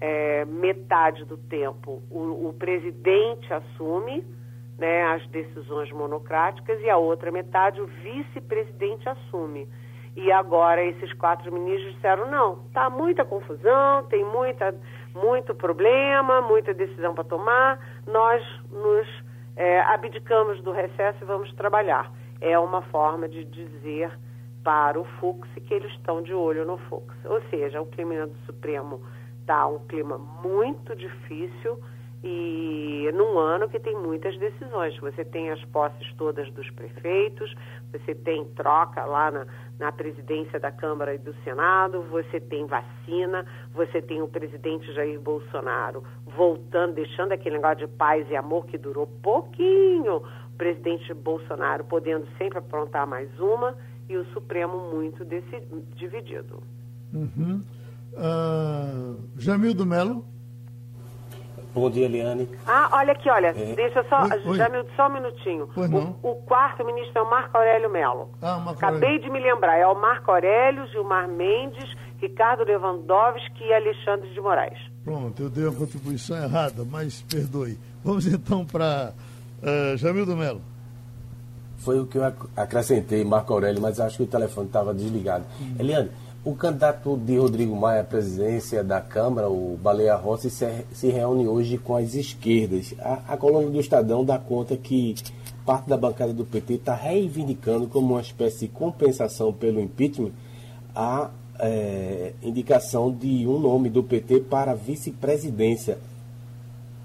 é, metade do tempo o, o presidente assume né, as decisões monocráticas e a outra metade o vice-presidente assume. E agora esses quatro ministros disseram, não, está muita confusão, tem muita, muito problema, muita decisão para tomar, nós nos é, abdicamos do recesso e vamos trabalhar. É uma forma de dizer para o Fux que eles estão de olho no Fux. Ou seja, o clima do Supremo está um clima muito difícil e num ano que tem muitas decisões. Você tem as posses todas dos prefeitos, você tem troca lá na, na presidência da Câmara e do Senado, você tem vacina, você tem o presidente Jair Bolsonaro voltando, deixando aquele negócio de paz e amor que durou pouquinho, o presidente Bolsonaro podendo sempre aprontar mais uma e o Supremo muito desse, dividido. Uhum. Uh, Jamil do Melo. Bom dia, Eliane. Ah, olha aqui, olha, é. deixa só, oi, Jamil, só um minutinho. O, o, quarto ministro é o Marco Aurélio Melo. Ah, Marco Acabei Aurélio. de me lembrar, é o Marco Aurélio, Gilmar Mendes, Ricardo Lewandowski e Alexandre de Moraes. Pronto, eu dei uma contribuição errada, mas perdoe. Vamos então para uh, Jamil do Melo. Foi o que eu acrescentei, Marco Aurélio, mas acho que o telefone estava desligado. Hum. Eliane, o candidato de Rodrigo Maia à presidência da Câmara, o Baleia Rossi, se, se reúne hoje com as esquerdas. A, a coluna do Estadão dá conta que parte da bancada do PT está reivindicando como uma espécie de compensação pelo impeachment a é, indicação de um nome do PT para vice-presidência.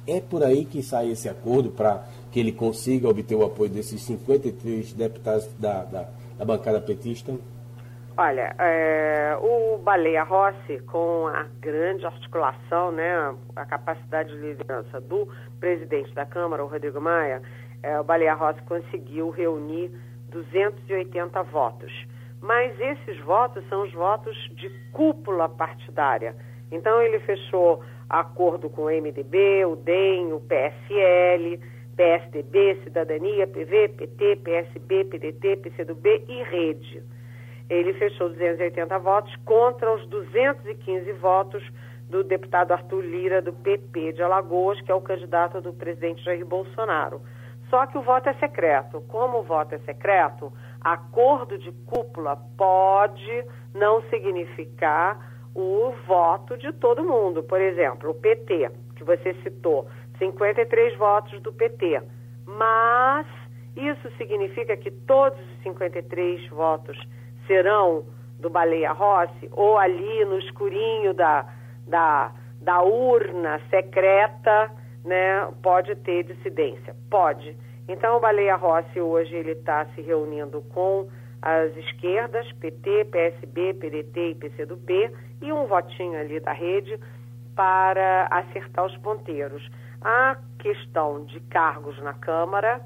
É por aí que sai esse acordo para que ele consiga obter o apoio desses 53 deputados da, da, da bancada petista? Olha, é, o Baleia Rossi, com a grande articulação, né, a capacidade de liderança do presidente da Câmara, o Rodrigo Maia, é, o Baleia Rossi conseguiu reunir 280 votos. Mas esses votos são os votos de cúpula partidária. Então ele fechou acordo com o MDB, o DEM, o PSL, PSDB, Cidadania, PV, PT, PSB, PDT, PCdoB e Rede ele fechou 280 votos contra os 215 votos do deputado Arthur Lira, do PP de Alagoas, que é o candidato do presidente Jair Bolsonaro. Só que o voto é secreto. Como o voto é secreto, acordo de cúpula pode não significar o voto de todo mundo. Por exemplo, o PT, que você citou, 53 votos do PT. Mas isso significa que todos os 53 votos serão do Baleia Rossi, ou ali no escurinho da, da, da urna secreta, né, pode ter dissidência. Pode. Então, o Baleia Rossi hoje ele está se reunindo com as esquerdas, PT, PSB, PDT e PCdoB, e um votinho ali da rede para acertar os ponteiros. A questão de cargos na Câmara,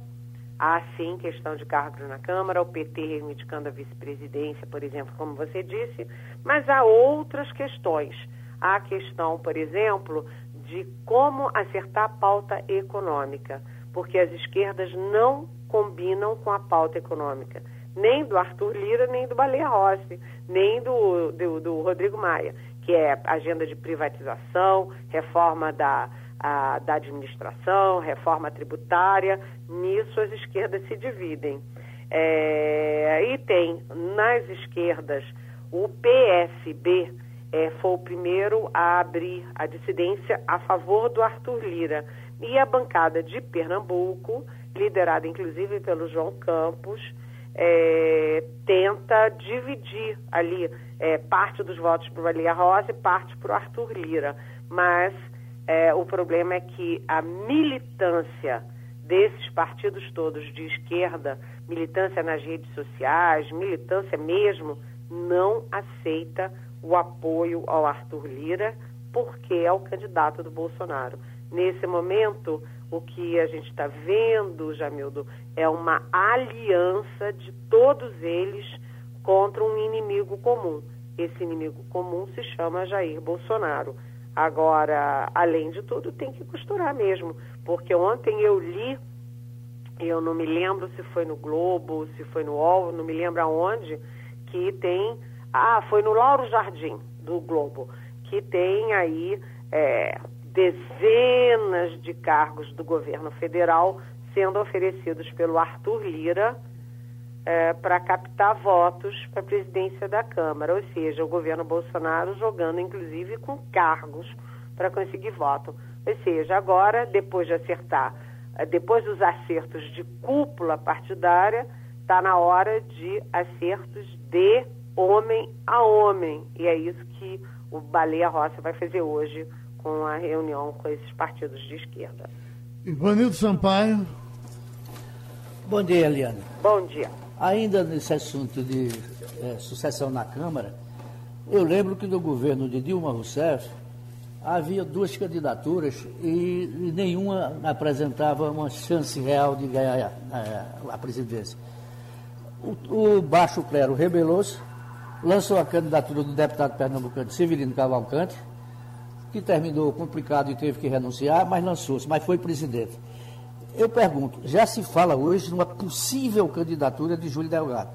Há sim questão de cargos na Câmara, o PT reivindicando a vice-presidência, por exemplo, como você disse, mas há outras questões. Há a questão, por exemplo, de como acertar a pauta econômica, porque as esquerdas não combinam com a pauta econômica, nem do Arthur Lira, nem do Baleia Rossi, nem do, do, do Rodrigo Maia, que é agenda de privatização, reforma da a, da administração, reforma tributária, nisso as esquerdas se dividem. É, e tem nas esquerdas o PSB é, foi o primeiro a abrir a dissidência a favor do Arthur Lira. E a bancada de Pernambuco, liderada inclusive pelo João Campos, é, tenta dividir ali é, parte dos votos para o Valia Rosa e parte para o Arthur Lira. Mas é, o problema é que a militância desses partidos todos de esquerda, militância nas redes sociais, militância mesmo, não aceita o apoio ao Arthur Lira, porque é o candidato do Bolsonaro. Nesse momento, o que a gente está vendo, Jamildo, é uma aliança de todos eles contra um inimigo comum. Esse inimigo comum se chama Jair Bolsonaro. Agora, além de tudo, tem que costurar mesmo, porque ontem eu li, eu não me lembro se foi no Globo, se foi no UOL, não me lembro aonde, que tem. Ah, foi no Lauro Jardim, do Globo, que tem aí é, dezenas de cargos do governo federal sendo oferecidos pelo Arthur Lira é, para captar votos para a presidência da Câmara, ou seja, o governo Bolsonaro jogando inclusive com cargos para conseguir voto. Ou seja, agora, depois de acertar, é, depois dos acertos de cúpula partidária, está na hora de acertos de homem a homem. E é isso que o Baleia Rossi vai fazer hoje com a reunião com esses partidos de esquerda. Ivanildo Sampaio. Bom dia, Eliane. Bom dia. Ainda nesse assunto de é, sucessão na Câmara, eu lembro que no governo de Dilma Rousseff havia duas candidaturas e nenhuma apresentava uma chance real de ganhar é, a presidência. O, o baixo clero rebelou-se, lançou a candidatura do deputado pernambucano Severino Cavalcante, que terminou complicado e teve que renunciar, mas lançou-se, mas foi presidente. Eu pergunto, já se fala hoje numa possível candidatura de Júlio Delgado.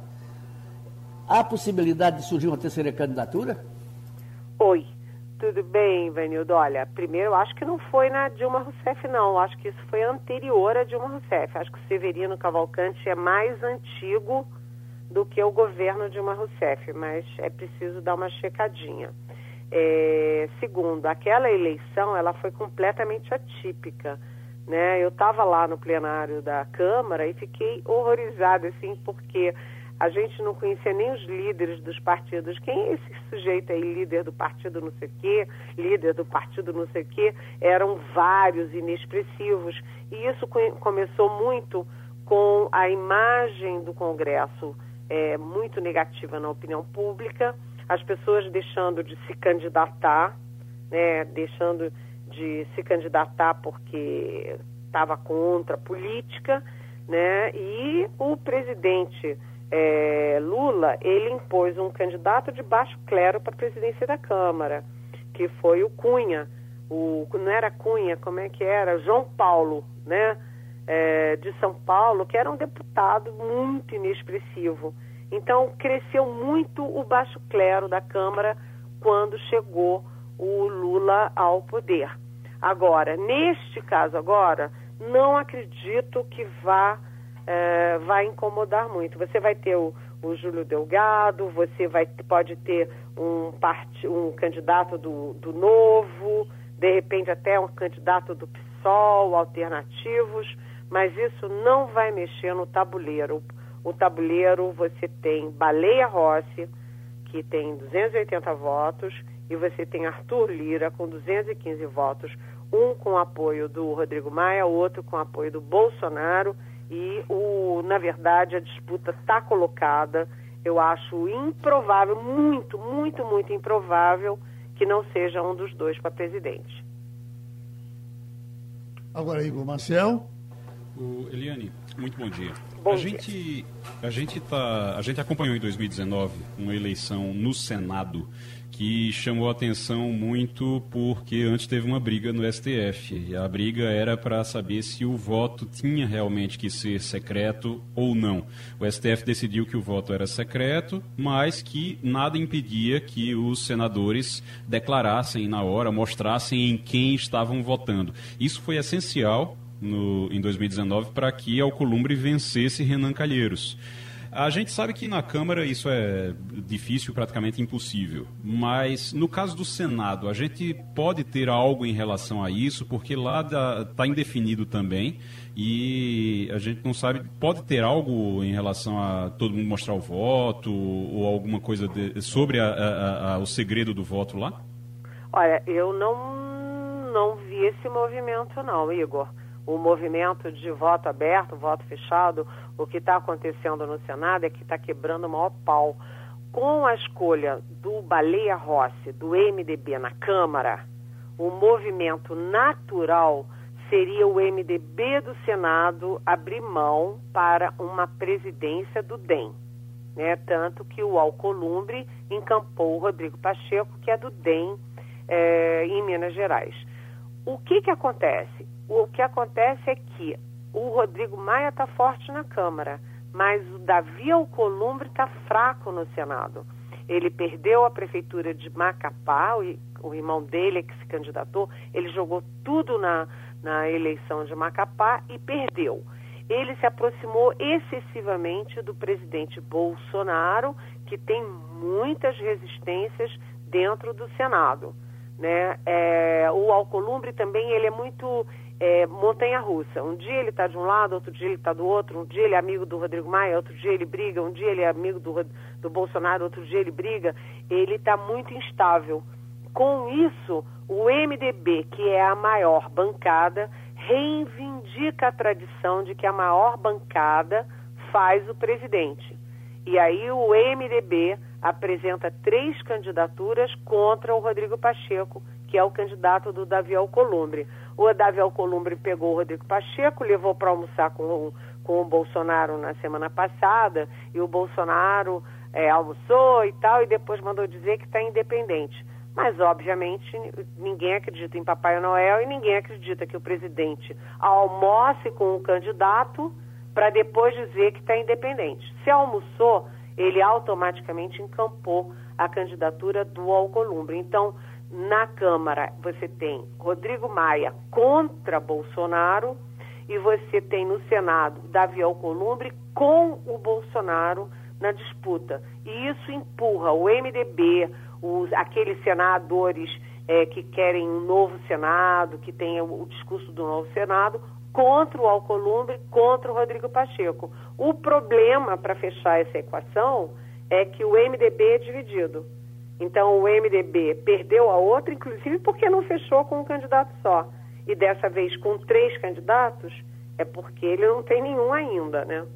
Há possibilidade de surgir uma terceira candidatura? Oi, tudo bem, Vanildo? Olha, primeiro, eu acho que não foi na Dilma Rousseff, não. Acho que isso foi anterior à Dilma Rousseff. Acho que o Severino Cavalcante é mais antigo do que o governo Dilma Rousseff, mas é preciso dar uma checadinha. É, segundo, aquela eleição ela foi completamente atípica. Né? Eu estava lá no plenário da Câmara e fiquei horrorizada, assim, porque a gente não conhecia nem os líderes dos partidos. Quem é esse sujeito aí, líder do partido não sei o quê, líder do partido não sei o quê? Eram vários inexpressivos. E isso começou muito com a imagem do Congresso é, muito negativa na opinião pública, as pessoas deixando de se candidatar, né, deixando de se candidatar porque estava contra a política, né, e o presidente é, Lula, ele impôs um candidato de baixo clero para a presidência da Câmara, que foi o Cunha, o, não era Cunha, como é que era? João Paulo, né? É, de São Paulo, que era um deputado muito inexpressivo. Então, cresceu muito o baixo clero da Câmara quando chegou o Lula ao poder. Agora, neste caso agora, não acredito que vá é, vai incomodar muito. Você vai ter o, o Júlio Delgado, você vai, pode ter um, part, um candidato do, do Novo, de repente até um candidato do PSOL, alternativos, mas isso não vai mexer no tabuleiro. O tabuleiro você tem Baleia Rossi, que tem 280 votos, e você tem Arthur Lira com 215 votos, um com apoio do Rodrigo Maia, outro com apoio do Bolsonaro e, o, na verdade, a disputa está colocada. Eu acho improvável, muito, muito, muito improvável que não seja um dos dois para presidente. Agora, Igor Marcel. O Eliane, muito bom dia. Bom a dia. gente a gente tá a gente acompanhou em 2019 uma eleição no Senado que chamou atenção muito porque antes teve uma briga no STF. E a briga era para saber se o voto tinha realmente que ser secreto ou não. O STF decidiu que o voto era secreto, mas que nada impedia que os senadores declarassem na hora, mostrassem em quem estavam votando. Isso foi essencial no, em 2019 para que Alcolumbre vencesse Renan Calheiros. A gente sabe que na Câmara isso é difícil, praticamente impossível. Mas no caso do Senado, a gente pode ter algo em relação a isso, porque lá está indefinido também. E a gente não sabe, pode ter algo em relação a todo mundo mostrar o voto ou alguma coisa de, sobre a, a, a, o segredo do voto lá? Olha, eu não, não vi esse movimento não, Igor o movimento de voto aberto, voto fechado, o que está acontecendo no Senado é que está quebrando o maior pau. Com a escolha do Baleia Rossi, do MDB na Câmara, o movimento natural seria o MDB do Senado abrir mão para uma presidência do DEM. Né? Tanto que o Alcolumbre encampou o Rodrigo Pacheco, que é do DEM é, em Minas Gerais. O que, que acontece? O que acontece é que o Rodrigo Maia está forte na Câmara, mas o Davi Alcolumbre está fraco no Senado. Ele perdeu a prefeitura de Macapá, o, o irmão dele é que se candidatou, ele jogou tudo na, na eleição de Macapá e perdeu. Ele se aproximou excessivamente do presidente Bolsonaro, que tem muitas resistências dentro do Senado. Né? É, o Alcolumbre também ele é muito é, montanha-russa. Um dia ele está de um lado, outro dia ele está do outro, um dia ele é amigo do Rodrigo Maia, outro dia ele briga, um dia ele é amigo do, do Bolsonaro, outro dia ele briga. Ele está muito instável. Com isso, o MDB, que é a maior bancada, reivindica a tradição de que a maior bancada faz o presidente. E aí o MDB apresenta três candidaturas contra o Rodrigo Pacheco, que é o candidato do Davi Alcolumbre. O Davi Alcolumbre pegou o Rodrigo Pacheco, levou para almoçar com, o, com o Bolsonaro na semana passada, e o Bolsonaro é, almoçou e tal, e depois mandou dizer que está independente. Mas, obviamente, ninguém acredita em Papai Noel e ninguém acredita que o presidente almoce com o candidato para depois dizer que está independente. Se almoçou, ele automaticamente encampou a candidatura do Alcolumbre. Então, na Câmara, você tem Rodrigo Maia contra Bolsonaro e você tem no Senado Davi Alcolumbre com o Bolsonaro na disputa. E isso empurra o MDB, os, aqueles senadores é, que querem um novo Senado, que tem o, o discurso do novo Senado, contra o Alcolumbre, contra o Rodrigo Pacheco. O problema para fechar essa equação é que o MDB é dividido. Então o MDB perdeu a outra, inclusive porque não fechou com um candidato só. E dessa vez com três candidatos, é porque ele não tem nenhum ainda, né?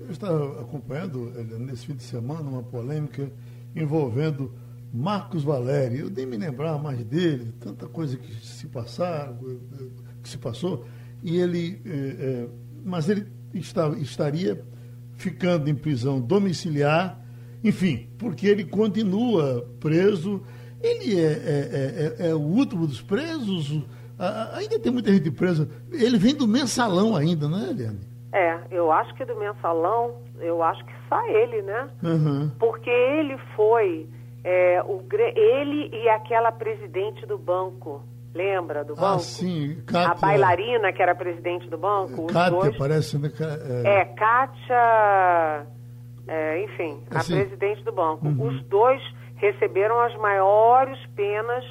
Eu estava acompanhando nesse fim de semana uma polêmica envolvendo Marcos Valério. Eu nem me lembrar mais dele, tanta coisa que se passaram, que se passou, e ele, é, é, mas ele está, estaria ficando em prisão domiciliar, enfim, porque ele continua preso. Ele é, é, é, é o último dos presos. ainda tem muita gente presa. Ele vem do mensalão ainda, não é, Eliane? É, eu acho que do mensalão, eu acho que só ele, né? Uhum. Porque ele foi é, o, ele e aquela presidente do banco. Lembra do ah, banco? Ah, sim. Kátia, a bailarina que era presidente do banco. Kátia, dois, parece, né? É, é Kátia, é, enfim, a assim, presidente do banco. Uhum. Os dois receberam as maiores penas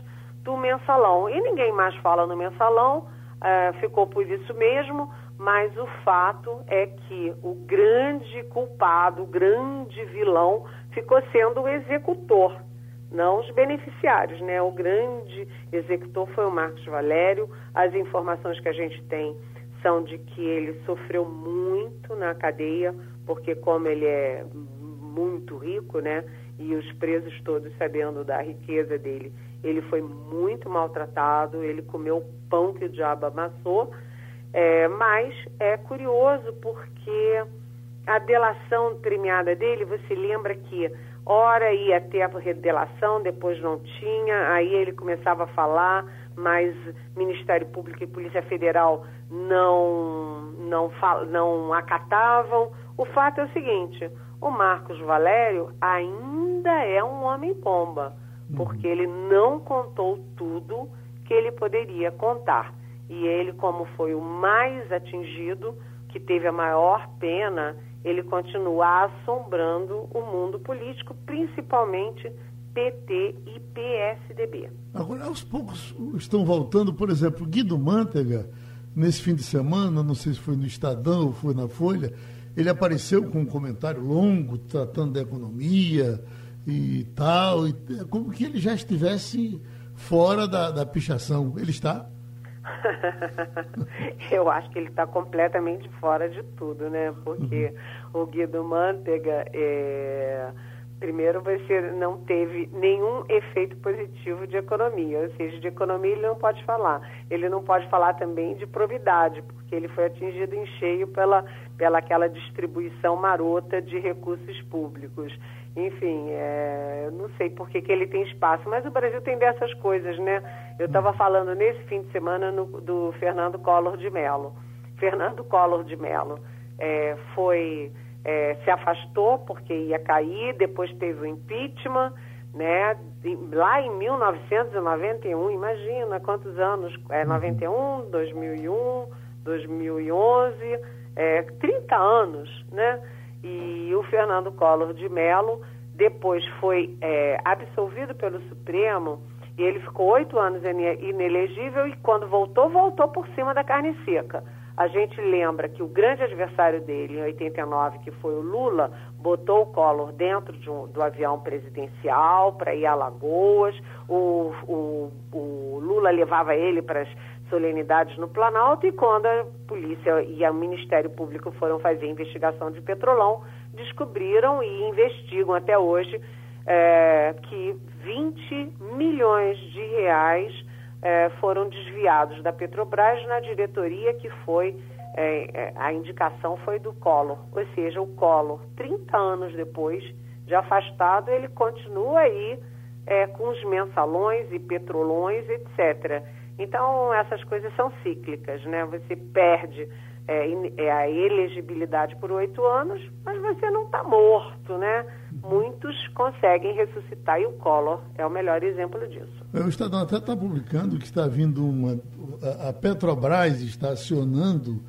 do mensalão. E ninguém mais fala no mensalão, é, ficou por isso mesmo, mas o fato é que o grande culpado, o grande vilão, ficou sendo o executor não os beneficiários, né? O grande executor foi o Marcos Valério. As informações que a gente tem são de que ele sofreu muito na cadeia, porque como ele é muito rico, né? E os presos todos sabendo da riqueza dele, ele foi muito maltratado, ele comeu o pão que o diabo amassou. É, mas é curioso porque a delação premiada dele, você lembra que Ora ia ter a redelação, depois não tinha, aí ele começava a falar, mas Ministério Público e Polícia Federal não, não, não acatavam. O fato é o seguinte: o Marcos Valério ainda é um homem-pomba, porque ele não contou tudo que ele poderia contar. E ele, como foi o mais atingido, que teve a maior pena, ele continua assombrando o mundo político, principalmente PT e PSDB. Agora, aos poucos estão voltando, por exemplo, Guido Mantega, nesse fim de semana, não sei se foi no Estadão ou foi na Folha, ele apareceu com um comentário longo tratando da economia e tal, e, como que ele já estivesse fora da, da pichação. Ele está? <laughs> Eu acho que ele está completamente fora de tudo, né? Porque uhum. o Guido Mantega, é... primeiro, você não teve nenhum efeito positivo de economia, ou seja, de economia ele não pode falar. Ele não pode falar também de probidade, porque ele foi atingido em cheio pela, pela aquela distribuição marota de recursos públicos. Enfim, é, não sei por que, que ele tem espaço, mas o Brasil tem dessas coisas, né? Eu estava falando nesse fim de semana no, do Fernando Collor de Mello. Fernando Collor de Mello é, foi, é, se afastou porque ia cair, depois teve o impeachment, né? Lá em 1991, imagina quantos anos, é 91, 2001, 2011, é, 30 anos, né? e o Fernando Collor de Mello depois foi é, absolvido pelo Supremo e ele ficou oito anos inelegível e quando voltou, voltou por cima da carne seca. A gente lembra que o grande adversário dele, em 89, que foi o Lula, botou o Collor dentro de um, do avião presidencial para ir a Lagoas. O, o, o Lula levava ele para as solenidades no Planalto e quando a polícia e o Ministério Público foram fazer investigação de Petrolão, descobriram e investigam até hoje é, que 20 milhões de reais é, foram desviados da Petrobras na diretoria que foi é, é a indicação foi do Collor, ou seja, o Collor, 30 anos depois de afastado, ele continua aí com os mensalões e petrolões, etc. Então, essas coisas são cíclicas, né? Você perde é, é a elegibilidade por oito anos, mas você não está morto, né? Muitos conseguem ressuscitar e o Collor é o melhor exemplo disso. O Estadão até está publicando que está vindo uma. A Petrobras está acionando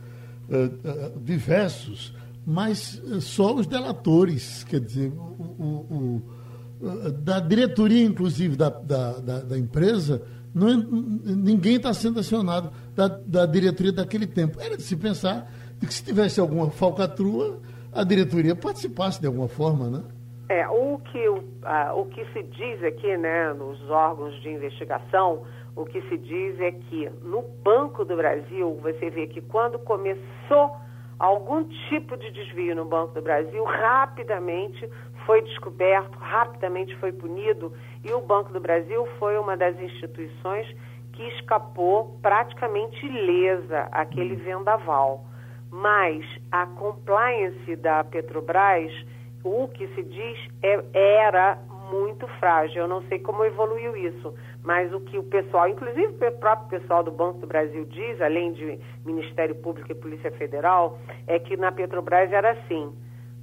uh, uh, diversos, mas uh, só os delatores, quer dizer, o, o, o, da diretoria, inclusive, da, da, da, da empresa não, ninguém está sendo acionado da, da diretoria daquele tempo. Era de se pensar que se tivesse alguma falcatrua, a diretoria participasse de alguma forma, né? É, o que, o, o que se diz aqui, né, nos órgãos de investigação, o que se diz é que no Banco do Brasil, você vê que quando começou algum tipo de desvio no Banco do Brasil, rapidamente foi descoberto, rapidamente foi punido e o Banco do Brasil foi uma das instituições que escapou praticamente ilesa aquele vendaval. Mas a compliance da Petrobras, o que se diz, é, era muito frágil. Eu não sei como evoluiu isso, mas o que o pessoal, inclusive o próprio pessoal do Banco do Brasil diz, além de Ministério Público e Polícia Federal, é que na Petrobras era assim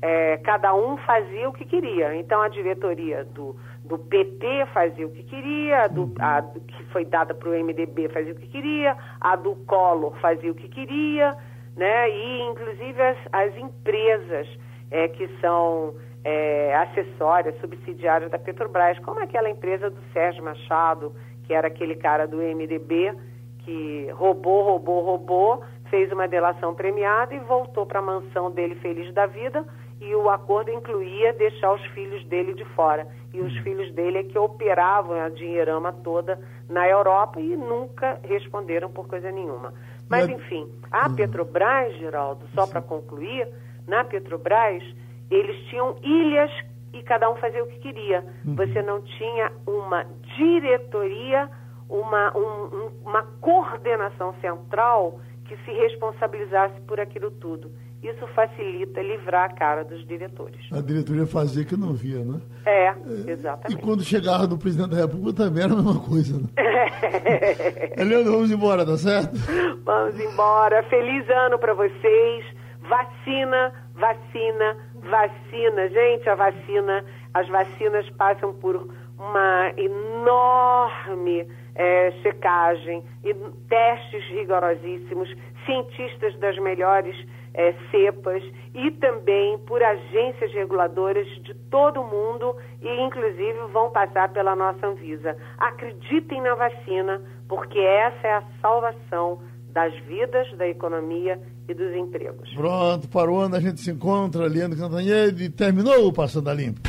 é, cada um fazia o que queria. Então a diretoria do, do PT fazia o que queria, do, a que foi dada para o MDB fazia o que queria, a do Collor fazia o que queria, né? E inclusive as, as empresas é, que são é, acessórias, subsidiárias da Petrobras, como aquela empresa do Sérgio Machado, que era aquele cara do MDB que roubou, roubou, roubou, fez uma delação premiada e voltou para a mansão dele feliz da vida e o acordo incluía deixar os filhos dele de fora. E os filhos dele é que operavam a dinheirama toda na Europa e nunca responderam por coisa nenhuma. Mas, enfim, a uhum. Petrobras, Geraldo, só para concluir, na Petrobras, eles tinham ilhas e cada um fazia o que queria. Uhum. Você não tinha uma diretoria, uma, um, uma coordenação central que se responsabilizasse por aquilo tudo. Isso facilita livrar a cara dos diretores. A diretoria fazia que não via, né? É, exatamente. E quando chegava do presidente da República também era a mesma coisa, né? <laughs> Eliane, vamos embora, tá certo? Vamos embora. Feliz ano para vocês. Vacina, vacina, vacina. Gente, a vacina, as vacinas passam por uma enorme é, checagem e testes rigorosíssimos, cientistas das melhores é, cepas e também por agências reguladoras de todo o mundo e, inclusive, vão passar pela nossa Anvisa. Acreditem na vacina, porque essa é a salvação das vidas, da economia e dos empregos. Pronto, para o ano a gente se encontra, Leandro Cantanhede, e terminou o Passando a Limpo.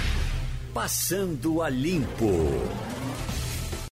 Passando a Limpo.